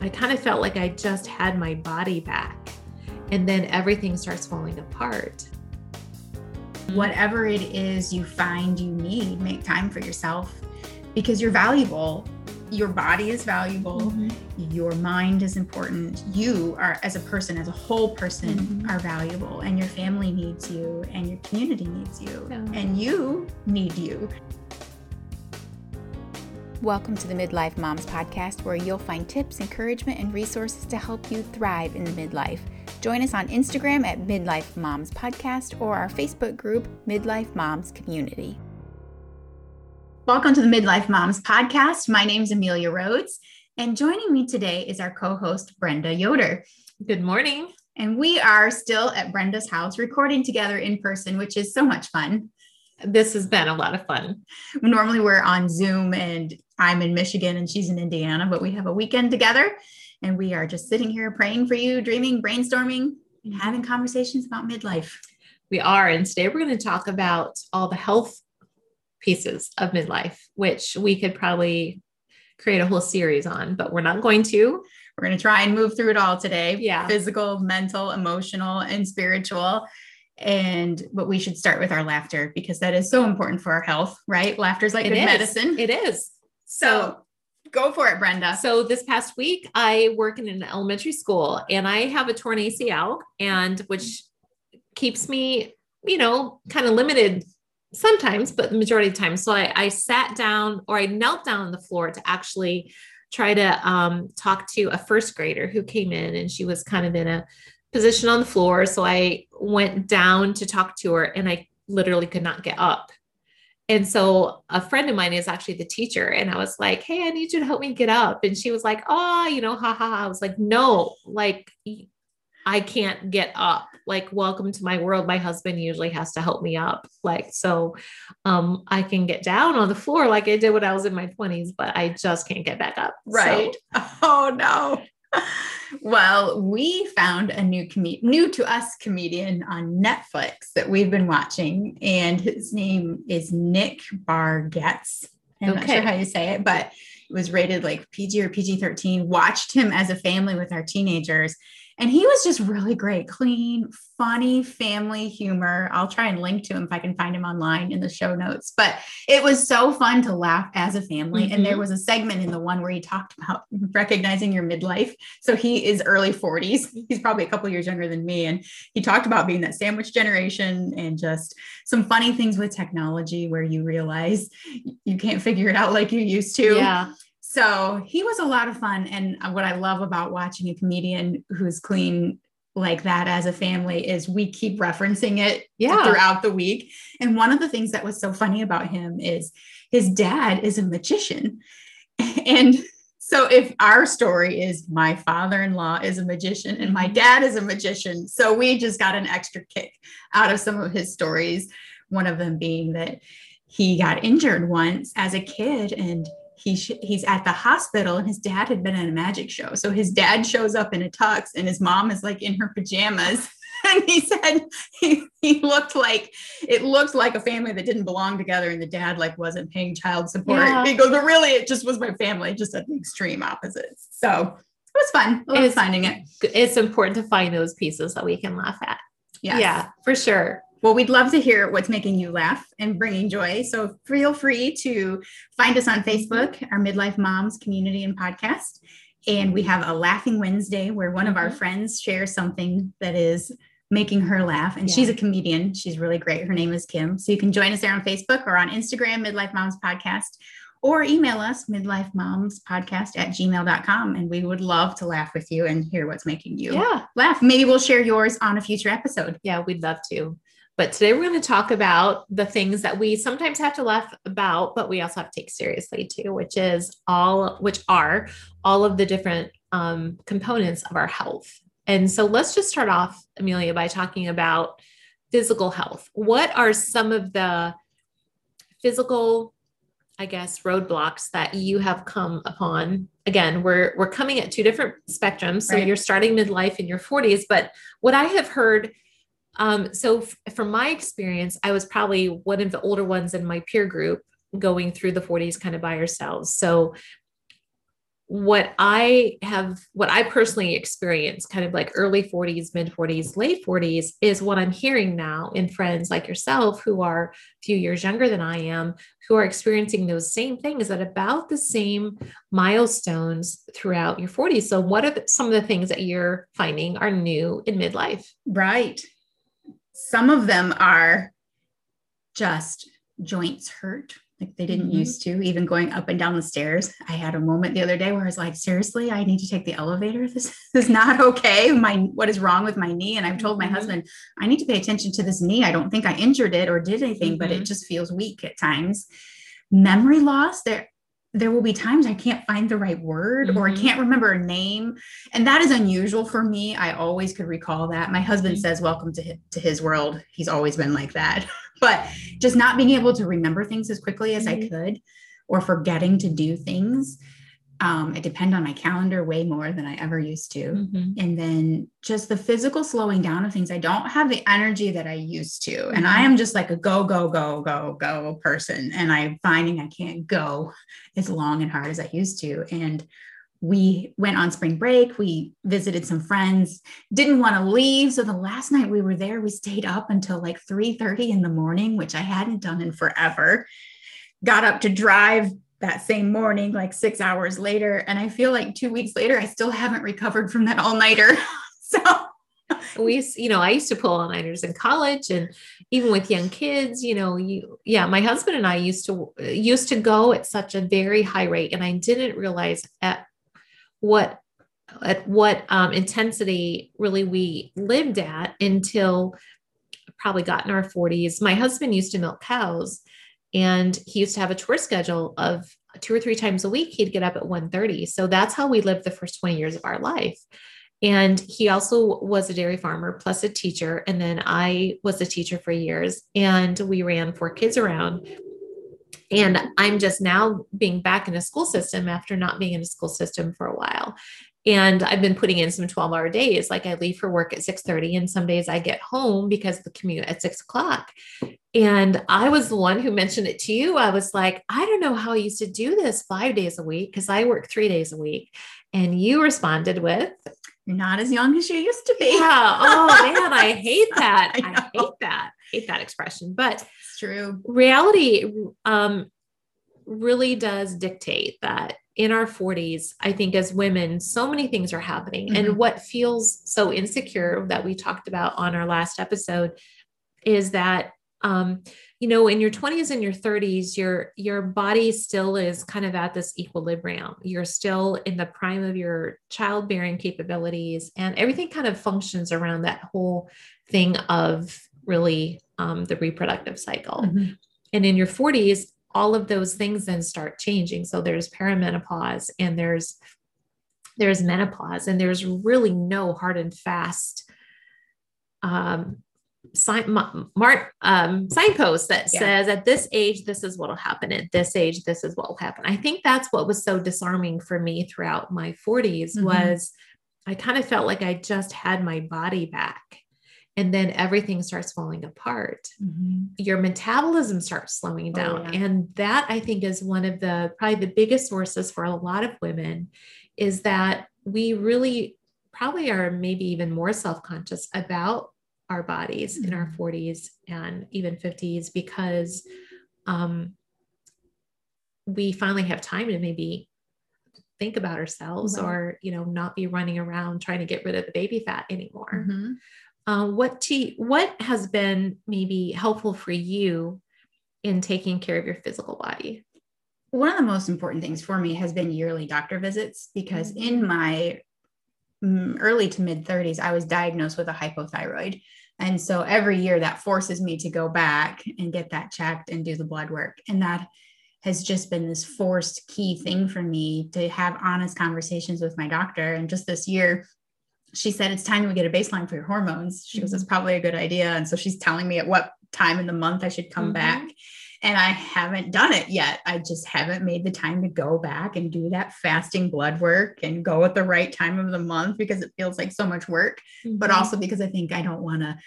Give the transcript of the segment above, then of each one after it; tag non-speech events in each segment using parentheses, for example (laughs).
I kind of felt like I just had my body back. And then everything starts falling apart. Whatever it is you find you need, make time for yourself because you're valuable. Your body is valuable. Mm-hmm. Your mind is important. You are, as a person, as a whole person, mm-hmm. are valuable, and your family needs you, and your community needs you, yeah. and you need you. Welcome to the Midlife Moms Podcast, where you'll find tips, encouragement, and resources to help you thrive in the midlife. Join us on Instagram at Midlife Moms Podcast or our Facebook group, Midlife Moms Community. Welcome to the Midlife Moms Podcast. My name is Amelia Rhodes, and joining me today is our co host, Brenda Yoder. Good morning. And we are still at Brenda's house recording together in person, which is so much fun this has been a lot of fun. Normally we're on Zoom and I'm in Michigan and she's in Indiana, but we have a weekend together and we are just sitting here praying for you, dreaming, brainstorming, and having conversations about midlife. We are. And today we're going to talk about all the health pieces of midlife, which we could probably create a whole series on, but we're not going to. We're going to try and move through it all today. Yeah. Physical, mental, emotional, and spiritual and but we should start with our laughter because that is so important for our health right laughter is like it good is. medicine it is so go for it, Brenda. So this past week, I work in an elementary school and I have a torn ACL and which keeps me, you know, kind of limited sometimes, but the majority of the time. So I, I sat down or I knelt down on the floor to actually try to um, talk to a first grader who came in and she was kind of in a position on the floor. So I went down to talk to her and I literally could not get up. And so a friend of mine is actually the teacher. And I was like, Hey, I need you to help me get up. And she was like, Oh, you know, ha ha. ha. I was like, No, like I can't get up. Like, welcome to my world. My husband usually has to help me up. Like, so um, I can get down on the floor like I did when I was in my 20s, but I just can't get back up. Right. So. (laughs) Oh no well, we found a new com- new to us comedian on Netflix that we've been watching, and his name is Nick Bargatze. I'm okay. not sure how you say it, but it was rated like PG or PG 13. Watched him as a family with our teenagers, and he was just really great, clean, funny family humor. I'll try and link to him if I can find him online in the show notes. But it was so fun to laugh as a family. Mm-hmm. And there mm-hmm. was a segment in the one where he talked about (laughs) recognizing your midlife. So he is early 40s. He's probably a couple years younger than me. And he talked about being that sandwich generation and just some funny things with technology where you realize you can't figure it out like you used to. Yeah. So he was a lot of fun. And what I love about watching a comedian who's clean like that as a family is we keep referencing it yeah. throughout the week. And one of the things that was so funny about him is his dad is a magician. (laughs) And so if our story is my father-in-law is a magician and my mm-hmm. dad is a magician, so we just got an extra kick out of some of his stories. One of them being that he got injured once as a kid and he sh- he's at the hospital and his dad had been in a magic show. So his dad shows up in a tux and his mom is like in her pajamas. (laughs) And he said he, he looked like it looked like a family that didn't belong together and the dad like wasn't paying child support. Yeah. He goes, but really it just was my family, just at the extreme opposites. So it was fun. I was finding it. It's important to find those pieces that we can laugh at. Yes. Yeah, for sure. Well, we'd love to hear what's making you laugh and bringing joy. So feel free to find us on Facebook, our Midlife Moms community and podcast. And we have a Laughing Wednesday where one of our mm-hmm. friends shares something that is making her laugh. And yeah. she's a comedian. She's really great. Her name is Kim. So you can join us there on Facebook or on Instagram, Midlife Moms Podcast, or email us, midlifemomspodcast at gmail.com. And we would love to laugh with you and hear what's making you yeah. laugh. Maybe we'll share yours on a future episode. Yeah, we'd love to. But today we're going to talk about the things that we sometimes have to laugh about, but we also have to take seriously too, which is all, which are all of the different um, components of our health. And so let's just start off, Amelia, by talking about physical health. What are some of the physical, I guess, roadblocks that you have come upon? Again, we're we're coming at two different spectrums. So right. you're starting midlife in your 40s, but what I have heard um, so, f- from my experience, I was probably one of the older ones in my peer group going through the 40s kind of by ourselves. So, what I have, what I personally experienced, kind of like early 40s, mid 40s, late 40s, is what I'm hearing now in friends like yourself who are a few years younger than I am, who are experiencing those same things at about the same milestones throughout your 40s. So, what are the, some of the things that you're finding are new in midlife? Right. Some of them are just joints hurt like they didn't mm-hmm. used to even going up and down the stairs i had a moment the other day where i was like seriously i need to take the elevator this (laughs) is not okay my what is wrong with my knee and i've told my mm-hmm. husband i need to pay attention to this knee i don't think i injured it or did anything mm-hmm. but it mm-hmm. just feels weak at times memory loss there there will be times I can't find the right word mm-hmm. or I mm-hmm. can't remember a name. And that is unusual for me. I always could recall that. My husband mm-hmm. says, Welcome to his, to his world. He's always been like that. (laughs) but just not being able to remember things as quickly as mm-hmm. I could or forgetting to do things um, I depend on my calendar way more than I ever used to. Mm-hmm. And then just the physical slowing down of things. I don't have the energy that I used to. Mm-hmm. And I am just like a go, go, go, go, go person. And I'm finding I can't go as long and hard as I used to. And we went on spring break. We visited some friends, didn't want to leave. So the last night we were there, we stayed up until like 3 30 in the morning, which I hadn't done in forever. Got up to drive that same morning, like six hours later. And I feel like two weeks later, I still haven't recovered from that all nighter. (laughs) so we, you know, I used to pull all nighters in college and even with young kids, you know, you, yeah, my husband and I used to, used to go at such a very high rate. And I didn't realize at what, at what um, intensity really we lived at until probably got in our 40s. My husband used to milk cows and he used to have a tour schedule of two or three times a week he'd get up at 1.30 so that's how we lived the first 20 years of our life. And he also was a dairy farmer plus a teacher. And then i was a teacher for years and we ran four kids around. And i'm just now being back in a school system after not being in a school system for a while. And i've been putting in some 12 hour days. Like i leave for work at 6 30 and some days i get home because the commute at 6 o'clock and I was the one who mentioned it to you. I was like, I don't know how I used to do this five days a week because I work three days a week. And you responded with, You're not as young as you used to be. Yeah. Oh, man, I hate (laughs) that. I, I, hate that. I hate that expression. But it's true. Reality um, really does dictate that in our 40s, I think as women, so many things are happening. Mm-hmm. And what feels so insecure that we talked about on our last episode is that um, you know in your 20s and your 30s your your body still is kind of at this equilibrium. You're still in the prime of your childbearing capabilities and everything kind of functions around that whole thing of really um, the reproductive cycle. Mm-hmm. and in your 40s all of those things then start changing. So there's perimenopause and there's there's menopause and there's really no hard and fast um, sign mark um, signpost that yeah. says at this age this is what will happen at this age this is what will happen i think that's what was so disarming for me throughout my 40s mm-hmm. was i kind of felt like i just had my body back and then everything starts falling apart mm-hmm. your metabolism starts slowing oh, down oh, yeah. and that i think is one of the probably the biggest sources for a lot of women is that we really probably are maybe even more self-conscious about our bodies in our 40s mm-hmm. and even 50s because um, we finally have time to maybe think about ourselves right. or you know not be running around trying to get rid of the baby fat anymore mm-hmm. uh, what to, what has been maybe helpful for you in taking care of your physical body one of the most important things for me has been yearly doctor visits because mm-hmm. in my mm, early to mid 30s i was diagnosed with a hypothyroid and so every year that forces me to go back and get that checked and do the blood work. And that has just been this forced key thing for me to have honest conversations with my doctor. And just this year, she said, It's time we get a baseline for your hormones. She mm-hmm. goes, It's probably a good idea. And so she's telling me at what time in the month I should come mm-hmm. back. And I haven't done it yet. I just haven't made the time to go back and do that fasting blood work and go at the right time of the month because it feels like so much work, mm-hmm. but also because I think I don't want to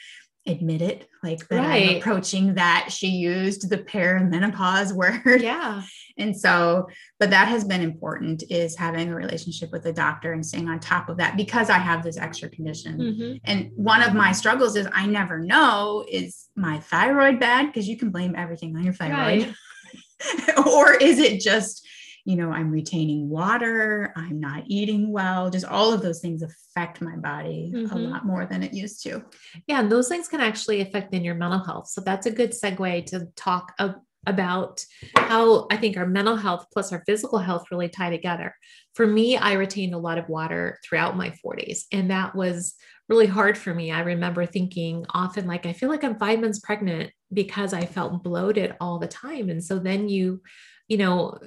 admit it, like that I'm Right. approaching that. She used the perimenopause (laughs) word. Yeah. And so, but that has been important is having a relationship with a doctor and staying on top of that because I have this extra condition. Mhm. And one of my struggles is I never know is my thyroid bad? Because you can blame everything on your thyroid. (laughs) or is it just, you know, I'm retaining water, I'm not eating well, just all of those things affect my body a Mhm. lot more than it used to. Yeah, and those things can actually affect then your mental health. So that's a good segue to talk a- about how I think our mental health plus our physical health really tie together. For me, I retained a lot of water throughout my 40s, and that was really hard for me. I remember thinking often, like, I feel like I'm five months pregnant because I felt bloated all the time. And so then you, you know,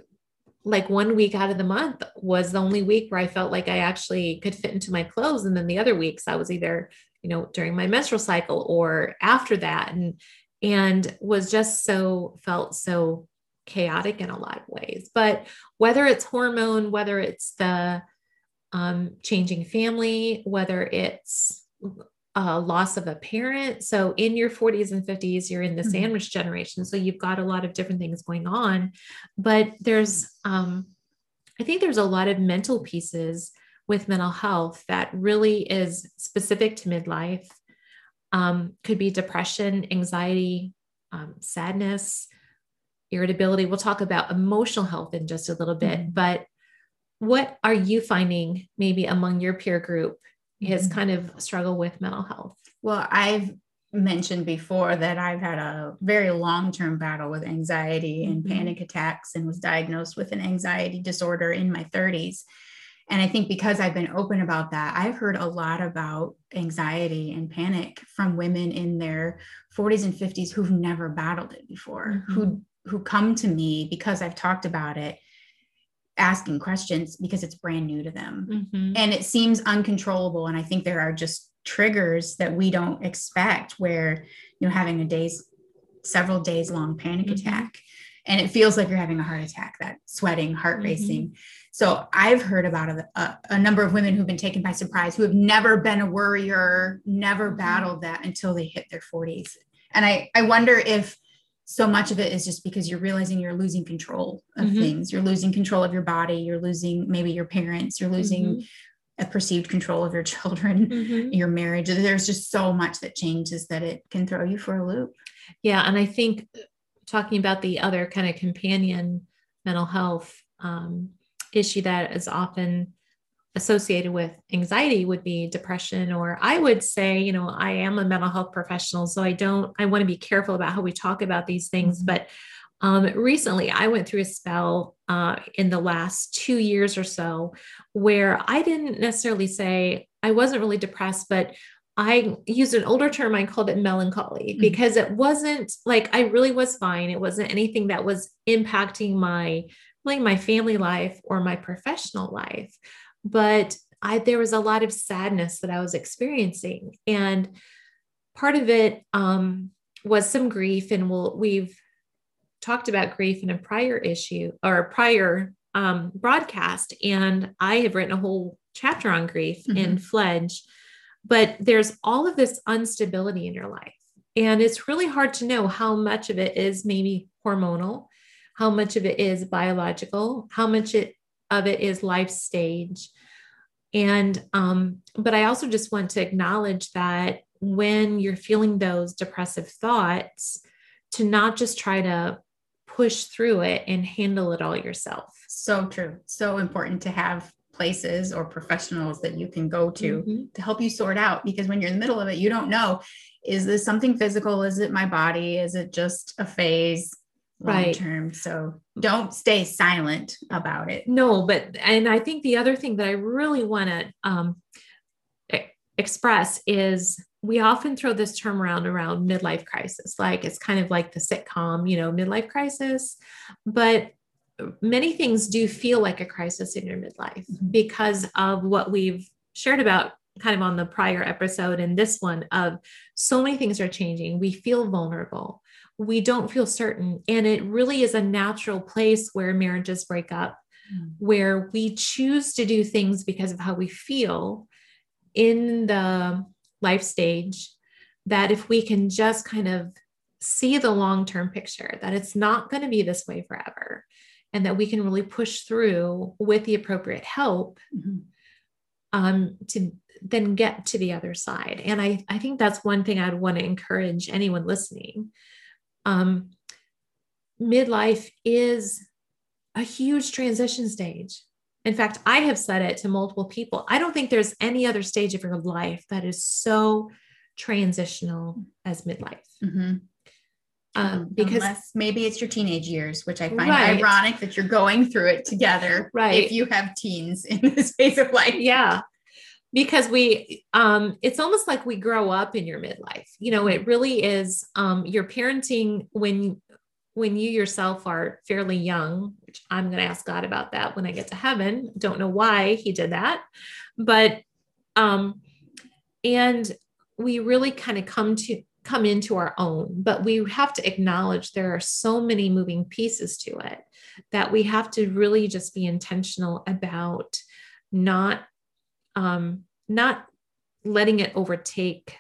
like one week out of the month was the only week where I felt like I actually could fit into my clothes. And then the other weeks I was either you know during my menstrual cycle or after that and and was just so felt so chaotic in a lot of ways but whether it's hormone whether it's the um, changing family whether it's uh, loss of a parent. So in your 40s and 50s you're in the Mhm. sandwich generation. So you've got a lot of different things going on. But there's um, i think there's a lot of mental pieces with mental health that really is specific to midlife. Um, could be depression anxiety um, sadness irritability. We'll talk about emotional health in just a little bit. Mhm. but what are you finding maybe among your peer group has Mhm. kind of struggle with mental health Well, I've mentioned before that I've had a very long term battle with anxiety and Mhm. panic attacks and was diagnosed with an anxiety disorder in my 30s. And I think because I've been open about that, I've heard a lot about anxiety and panic from women in their 40s and 50s who've never battled it before, Mhm. who who come to me because I've talked about it asking questions because it's brand new to them Mhm. and it seems uncontrollable and i think there are just triggers that we don't expect where you know having a days several days long panic Mhm. attack and it feels like you're having a heart attack that sweating heart Mhm. racing so i've heard about a, a, a number of women who've been taken by surprise who have never been a worrier never Mhm. battled that until they hit their 40s and i i wonder if so much of it is just because you're realizing you're losing control of Mhm. things you're losing control of your body you're losing maybe your parents you're losing a perceived control of your children, Mhm. your marriage. There's just so much that changes that it can throw you for a loop. Yeah. And I think talking about the other kind of companion mental health um, issue that is often associated with anxiety would be depression, or I would say, you know, I am a mental health professional, so I don't, I want to be careful about how we talk about these things. Mhm. But um, recently, I went through a spell uh, in the last two years or so where I didn't necessarily say I wasn't really depressed, but I used an older term. I called it melancholy Mhm. because it wasn't like I really was fine. It wasn't anything that was impacting my like my family life or my professional life, but I there was a lot of sadness that I was experiencing, and part of it um, was some grief, and we'll, we've talked about grief in a prior issue or a prior um, broadcast, and I have written a whole chapter on grief in Fledge. But there's all of this instability in your life. And it's really hard to know how much of it is maybe hormonal, how much of it is biological, how much it, of it is life stage. And, um, but I also just want to acknowledge that when you're feeling those depressive thoughts, to not just try to push through it and handle it all yourself. So true. So important to have places or professionals that you can go to Mhm. to help you sort out because when you're in the middle of it, you don't know is this something physical? Is it my body? Is it just a phase long Right. term? So don't stay silent about it. No, but and I think the other thing that I really want to um, express is we often throw this term around around midlife crisis, like it's kind of like the sitcom, you know, midlife crisis, but many things do feel like a crisis in your midlife Mhm. because of what we've shared about kind of on the prior episode and this one of so many things are changing we feel vulnerable we don't feel certain and it really is a natural place where marriages break up where we choose to do things because of how we feel in the life stage that if we can just kind of see the long term picture, that it's not going to be this way forever, and that we can really push through with the appropriate help Mhm. um, to then get to the other side. And I, I think that's one thing I'd want to encourage anyone listening. Um, midlife is a huge transition stage. In fact, I have said it to multiple people. I don't think there's any other stage of your life that is so transitional as midlife. Mhm. Um, because Unless maybe it's your teenage years, which I find Right. ironic that you're going through it together. Right. If you have teens in this phase of life. yeah because we um it's almost like we grow up in your midlife. You know it really is um you're parenting when when you yourself are fairly young which i'm going to ask god about that when i get to heaven. Don't know why he did that but um and we really kind of come to come into our own but we have to acknowledge there are so many moving pieces to it that we have to really just be intentional about not um, not letting it overtake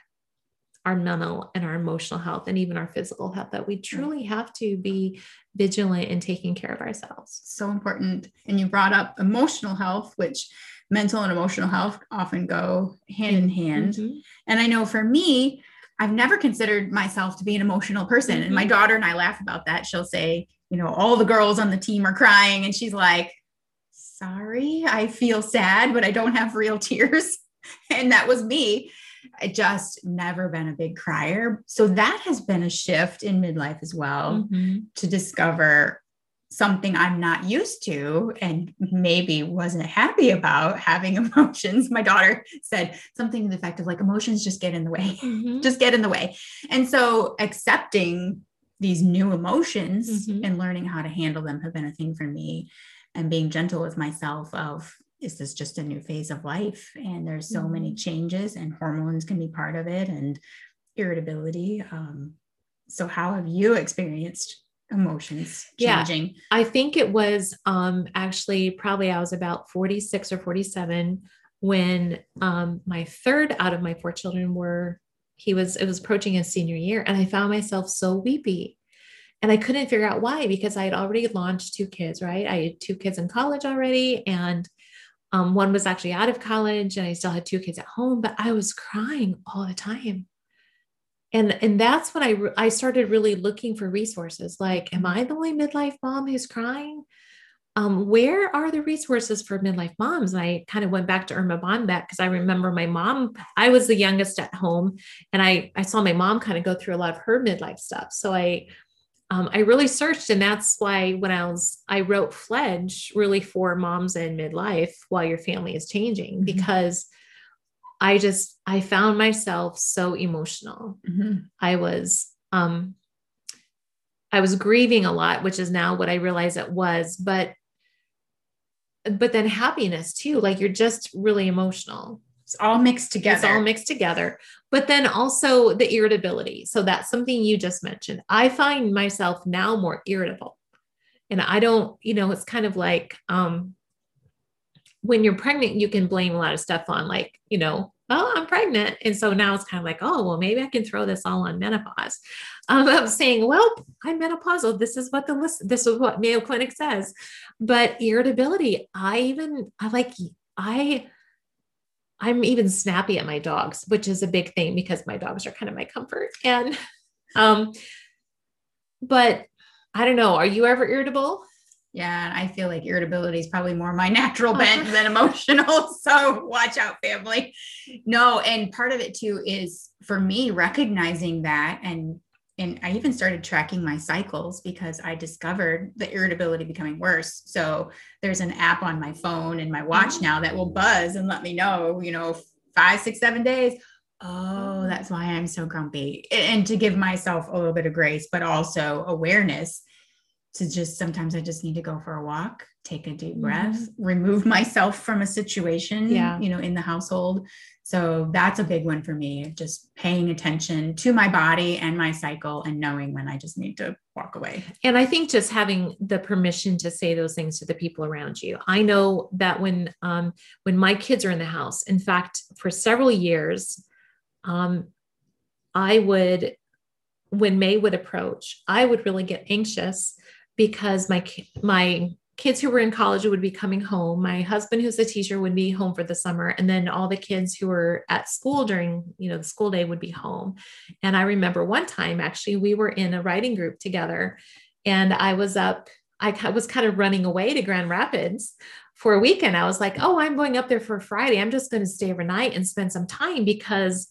our mental and our emotional health and even our physical health that we truly have to be vigilant in taking care of ourselves So important. And you brought up emotional health, which mental and emotional health often go hand in hand. Mhm. And I know for me, I've never considered myself to be an emotional person. And my Mhm. daughter and I laugh about that. She'll say, you know, all the girls on the team are crying. And she's like, sorry, I feel sad, but I don't have real (laughs) tears. And that was me. I just never been a big crier. So that has been a shift in midlife as well Mhm. to discover something I'm not used to and maybe wasn't happy about having (laughs) emotions. My daughter said something to the effect of like emotions just get in the way, Mhm. just get in the way. And so accepting these new emotions Mhm. and learning how to handle them have been a thing for me and being gentle with myself of is this just a new phase of life and there's so many changes and hormones can be part of it and irritability um, so how have you experienced emotions changing Yeah. I think it was um, actually probably I was about 46 or 47 when um, my third out of my four children were, he was, it was approaching his senior year. And I found myself so weepy. And I couldn't figure out why because I had already launched two kids, right? I had two kids in college already. And um, one was actually out of college and I still had two kids at home, but I was crying all the time and and that's when I re- I started really looking for resources. Like, am I the only midlife mom who's crying? Um, where are the resources for midlife moms? And I kind of went back to Erma Bombeck because I remember my mom. I was the youngest at home, and I I saw my mom kind of go through a lot of her midlife stuff. So I um, I really searched, and that's why when I was I wrote Fledge really for moms in midlife while your family is changing Mhm. because I just I found myself so emotional. Mhm. I was um I was grieving a lot, which is now what I realize it was, but but then happiness too, like you're just really emotional. it's all mixed together It's all mixed together. But then also the irritability. So that's something you just mentioned. I find myself now more irritable. And I don't, you know, it's kind of like um when you're pregnant, you can blame a lot of stuff on like, you know, oh, I'm pregnant. And so now it's kind of like, oh, well, maybe I can throw this all on menopause. Um, (laughs) I'm saying, well, I'm menopausal. This is what the list, this is what Mayo Clinic says. But irritability, I even, I like, I, I'm even snappy at my dogs, which is a big thing because my dogs are kind of my comfort. And, um, but I don't know. Are you ever irritable? Yeah i feel like irritability is probably more my (laughs) natural Oh. bent than emotional (laughs) so watch out family no and part of it too is for me recognizing that and and I even started tracking my cycles because I discovered the irritability becoming worse. So there's an app on my phone and my watch Oh. now that will buzz and let me know, you know, five, six, seven days. Oh, Oh. that's why I'm so grumpy. And to give myself a little bit of grace, but also awareness to just sometimes I just need to go for a walk, take a deep breath, remove myself from a situation, Yeah. you know, in the household. So that's a big one for me, just paying attention to my body and my cycle and knowing when I just need to walk away. And I think just having the permission to say those things to the people around you. I know that when um, when my kids are in the house, in fact, for several years, um, I would, when May would approach, I would really get anxious because my my kids who were in college would be coming home. My husband, who's a teacher, would be home for the summer, and then all the kids who were at school during you know the school day would be home. And I remember one time actually we were in a writing group together, and I was up. I was kind of running away to Grand Rapids for a weekend. I was like, oh, I'm going up there for Friday. I'm just going to stay overnight and spend some time because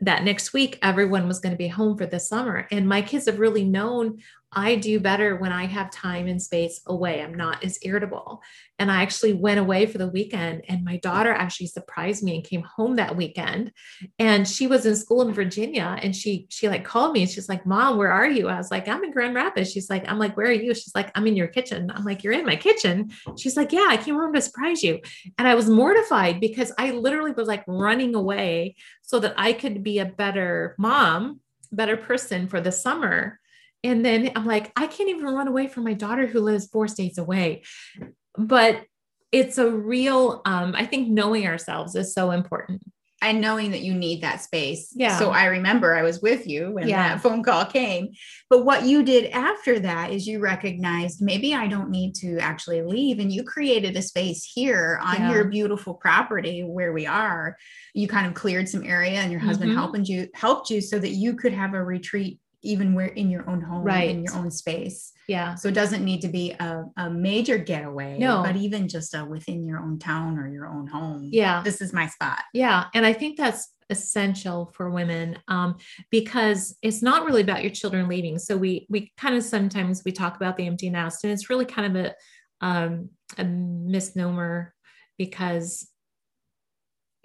that next week everyone was going to be home for the summer and my kids have really known I do better when I have time and space away. I'm not as irritable. And I actually went away for the weekend and my daughter actually surprised me and came home that weekend. And she was in school in Virginia and she she like called me and she's like, "Mom, where are you?" I was like, "I'm in Grand Rapids." She's like, "I'm like, where are you?" She's like, "I'm in your kitchen." I'm like, "You're in my kitchen?" She's like, "Yeah, I came home to surprise you." And I was mortified because I literally was like running away so that I could be a better mom, better person for the summer and then I'm like, I can't even run away from my daughter who lives four states away. But it's a real, um, I think knowing ourselves is so important. And knowing that you need that space. Yeah. So I remember I was with you when yeah. that (laughs) phone call came. But what you did after that is you recognized maybe I don't need to actually leave. And you created a space here on yeah. your beautiful property where we are. You kind of cleared some area and your husband mm-hmm. helping you helped you so that you could have a retreat even where in your own home, right. in your own space. Yeah. So it doesn't need to be a, a major getaway, no. but even just a within your own town or your own home. Yeah. This is my spot. Yeah. And I think that's essential for women um, because it's not really about your children leaving. So we we kind of sometimes we talk about the empty nest, and it's really kind of a um, a misnomer because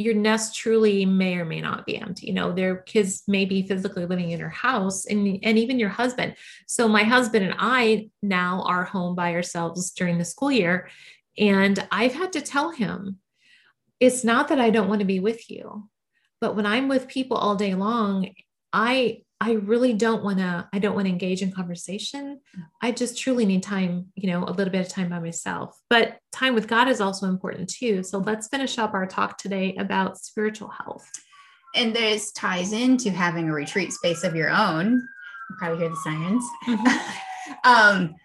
your nest truly may or may not be empty. You know, their kids may be physically living in your house and, and even your husband. So my husband and I now are home by ourselves during the school year. And I've had to tell him, it's not that I don't want to be with you, but when I'm with people all day long, I I really don't want to, I don't want to engage in conversation. I just truly need time, you know, a little bit of time by myself. But time with God is also important too. So let's finish up our talk today about spiritual health. And this ties into having a retreat space of your own. You probably hear the sirens. Mm-hmm. (laughs) um,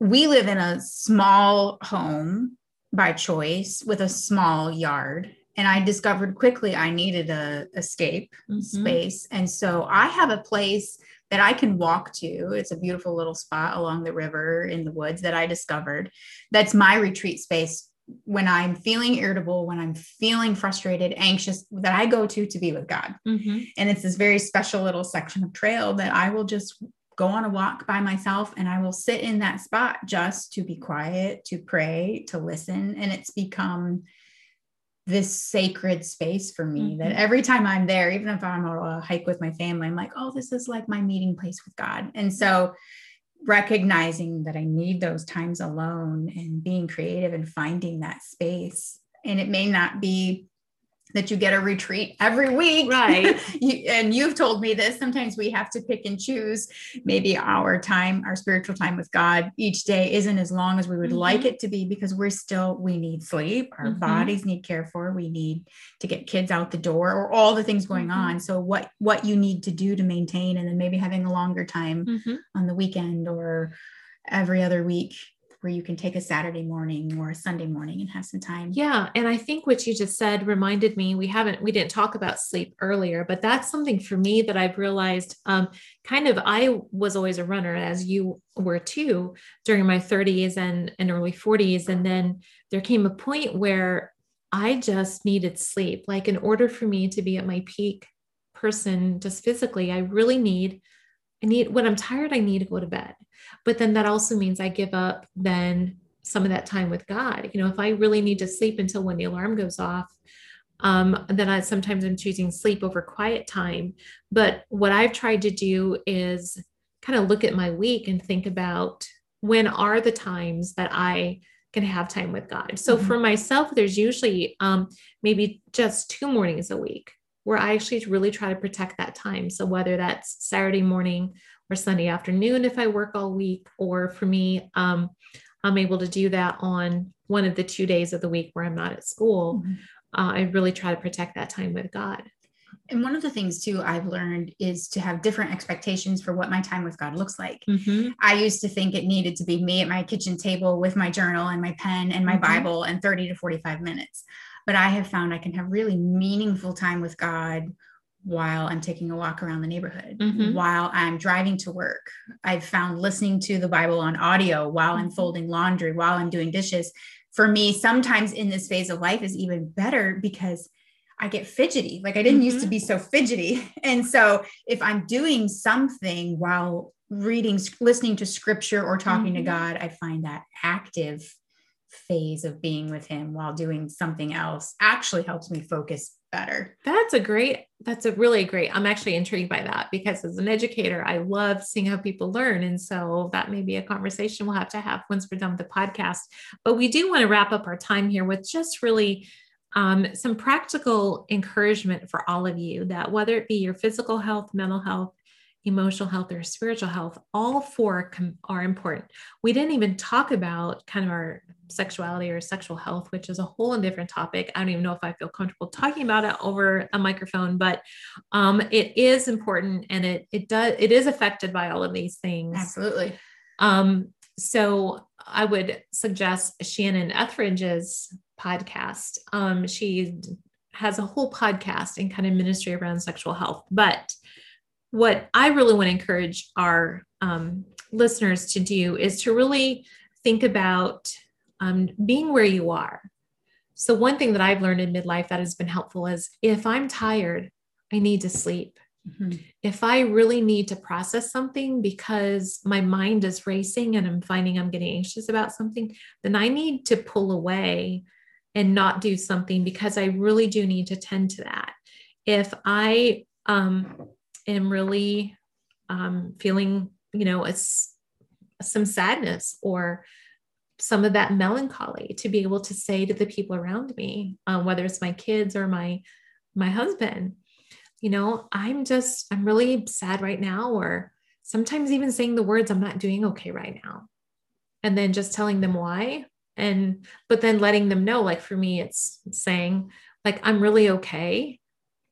we live in a small home by choice with a small yard and I discovered quickly I needed a escape mm-hmm. space. And so I have a place that I can walk to. It's a beautiful little spot along the river in the woods that I discovered. That's my retreat space when I'm feeling irritable, when I'm feeling frustrated, anxious, that I go to to be with God. Mm-hmm. And it's this very special little section of trail that I will just go on a walk by myself and I will sit in that spot just to be quiet, to pray, to listen. And it's become this sacred space for me mm-hmm. that every time I'm there, even if I'm on a hike with my family, I'm like, oh, this is like my meeting place with God. And so recognizing that I need those times alone and being creative and finding that space. And it may not be that you get a retreat every week. Right. (laughs) you, and you've told me this. Sometimes we have to pick and choose. Maybe our time, our spiritual time with God each day isn't as long as we would mm-hmm. like it to be because we're still, we need sleep. Our mm-hmm. bodies need care for. We need to get kids out the door or all the things going mm-hmm. on. So what, what you need to do to maintain and then maybe having a longer time mm-hmm. on the weekend or every other week where you can take a Saturday morning or a Sunday morning and have some time. Yeah. And I think what you just said reminded me, we haven't, we didn't talk about sleep earlier, but that's something for me that I've realized um, kind of, I was always a runner as you were too during my 30s and, and early 40s. And then there came a point where I just needed sleep. Like in order for me to be at my peak person, just physically, I really need I need when I'm tired, I need to go to bed. But then that also means I give up then some of that time with God. You know, if I really need to sleep until when the alarm goes off, um, then I sometimes I'm choosing sleep over quiet time. But what I've tried to do is kind of look at my week and think about when are the times that I can have time with God. So mm-hmm. for myself, there's usually um, maybe just two mornings a week where I actually really try to protect that time. So whether that's Saturday morning or Sunday afternoon, if I work all week, or for me, um, I'm able to do that on one of the two days of the week where I'm not at school. Mm-hmm. Uh, I really try to protect that time with God. And one of the things too I've learned is to have different expectations for what my time with God looks like. Mhm. I used to think it needed to be me at my kitchen table with my journal and my pen and my Mhm. Bible and 30 to 45 minutes. But I have found I can have really meaningful time with God while I'm taking a walk around the neighborhood, Mhm. while I'm driving to work. I've found listening to the Bible on audio while I'm Mhm. folding laundry, while I'm doing dishes. For me, sometimes in this phase of life is even better because I get fidgety. Like I didn't used to Mhm. be so fidgety. (laughs) And so if I'm doing something while reading, listening to scripture or talking to Mhm. God, I find that active phase of being with Him while doing something else actually helps me focus better. That's a great, that's a really great. I'm actually intrigued by that because as an educator, I love seeing how people learn. And so that may be a conversation we'll have to have once we're done with the podcast. But we do want to wrap up our time here with just really um, some practical encouragement for all of you that whether it be your physical health, mental health, emotional health, or spiritual health, all four com- are important. We didn't even talk about kind of our sexuality or sexual health, which is a whole different topic. I don't even know if I feel comfortable talking about it over a microphone, but um, it is important and it it does it is affected by all of these things. Absolutely. Um, so I would suggest Shannon Ethridge's podcast. Um, she has a whole podcast and kind of ministry around sexual health. But what I really want to encourage our um, listeners to do is to really think about um, being where you are. So, one thing that I've learned in midlife that has been helpful is if I'm tired, I need to sleep Mhm. if I really need to process something because my mind is racing and I'm finding I'm getting anxious about something, then I need to pull away and not do something because I really do need to tend to that. If I um, am really um, feeling, you know, it's some sadness or some of that melancholy to be able to say to the people around me, uh, whether it's my kids or my my husband, you know, I'm just, I'm really sad right now, or sometimes even saying the words, I'm not doing okay right now. And then just telling them why. And, but then letting them know, like for me, it's saying, like, I'm really okay,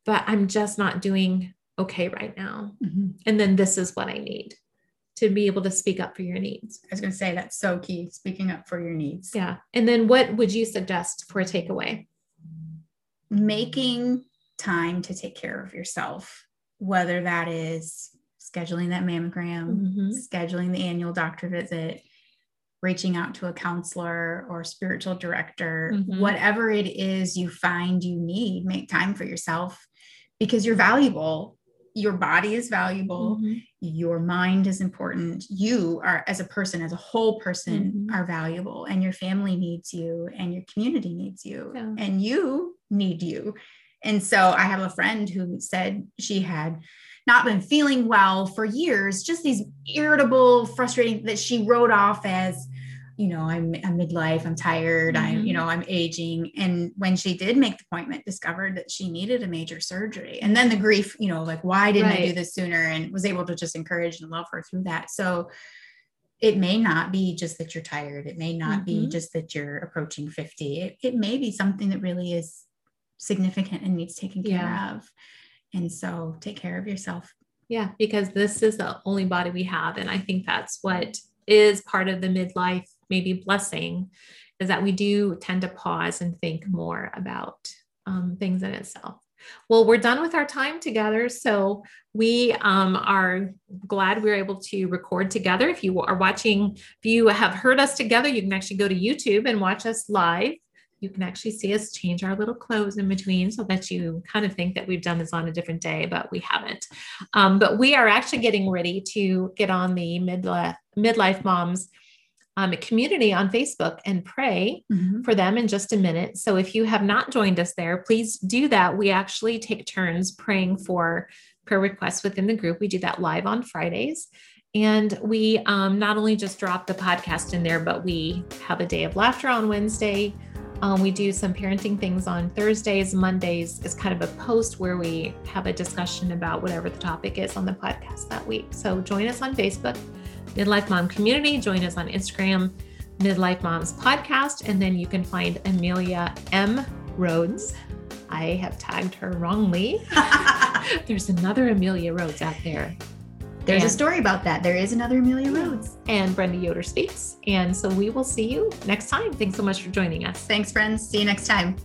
but I'm just not doing okay right now. Mhm. And then this is what I need to be able to speak up for your needs. I was going to say that's so key, speaking up for your needs. Yeah. And then what would you suggest for a takeaway? Making time to take care of yourself, whether that is scheduling that mammogram, Mhm. scheduling the annual doctor visit, reaching out to a counselor or spiritual director, Mhm. whatever it is you find you need, make time for yourself because you're valuable. Your body is valuable. Mhm. Your mind is important. You are, as a person, as a whole person, Mhm. are valuable, and your family needs you, and your community needs you, Yeah. and you need you. And so I have a friend who said she had not been feeling well for years, just these irritable, frustrating that she wrote off as, you know, I'm a midlife, I'm tired, I'm, you Mhm. know, I'm aging. And when she did make the appointment, discovered that she needed a major surgery. And then the grief, you know, like, why didn't I do this sooner? And was able to just encourage and love her through that. So it may not be just that you're tired. It may not be Mhm. just that you're approaching 50. It, it may be something that really is significant and needs taken care Yeah. of. And so take care of yourself. Yeah, because this is the only body we have. And I think that's what is part of the midlife, maybe blessing, is that we do tend to pause and think more about um, things in itself. Well, we're done with our time together. So we um, are glad we are able to record together. If you are watching, if you have heard us together, you can actually go to YouTube and watch us live. You can actually see us change our little clothes in between so that you kind of think that we've done this on a different day, but we haven't. Um, but we are actually getting ready to get on the midlife, midlife moms um, community on Facebook and pray for them in just a minute. So if you have not joined us there, please do that. We actually take turns praying for prayer requests within the group. We do that live on Fridays. And we um, not only just drop the podcast in there, but we have a day of laughter on Wednesday. Um, we do some parenting things on Thursdays. Mondays is kind of a post where we have a discussion about whatever the topic is on the podcast that week. So join us on Facebook, Midlife Mom Community. Join us on Instagram, Midlife Moms Podcast. And then you can find Amelia M. Rhodes I have tagged her wrongly. (laughs) There's another Amelia Rhodes out there. There's a story about that. There is another Amelia Rhodes. and Brenda Yoder speaks. And so we will see you next time. Thanks so much for joining us. Thanks, friends. See you next time.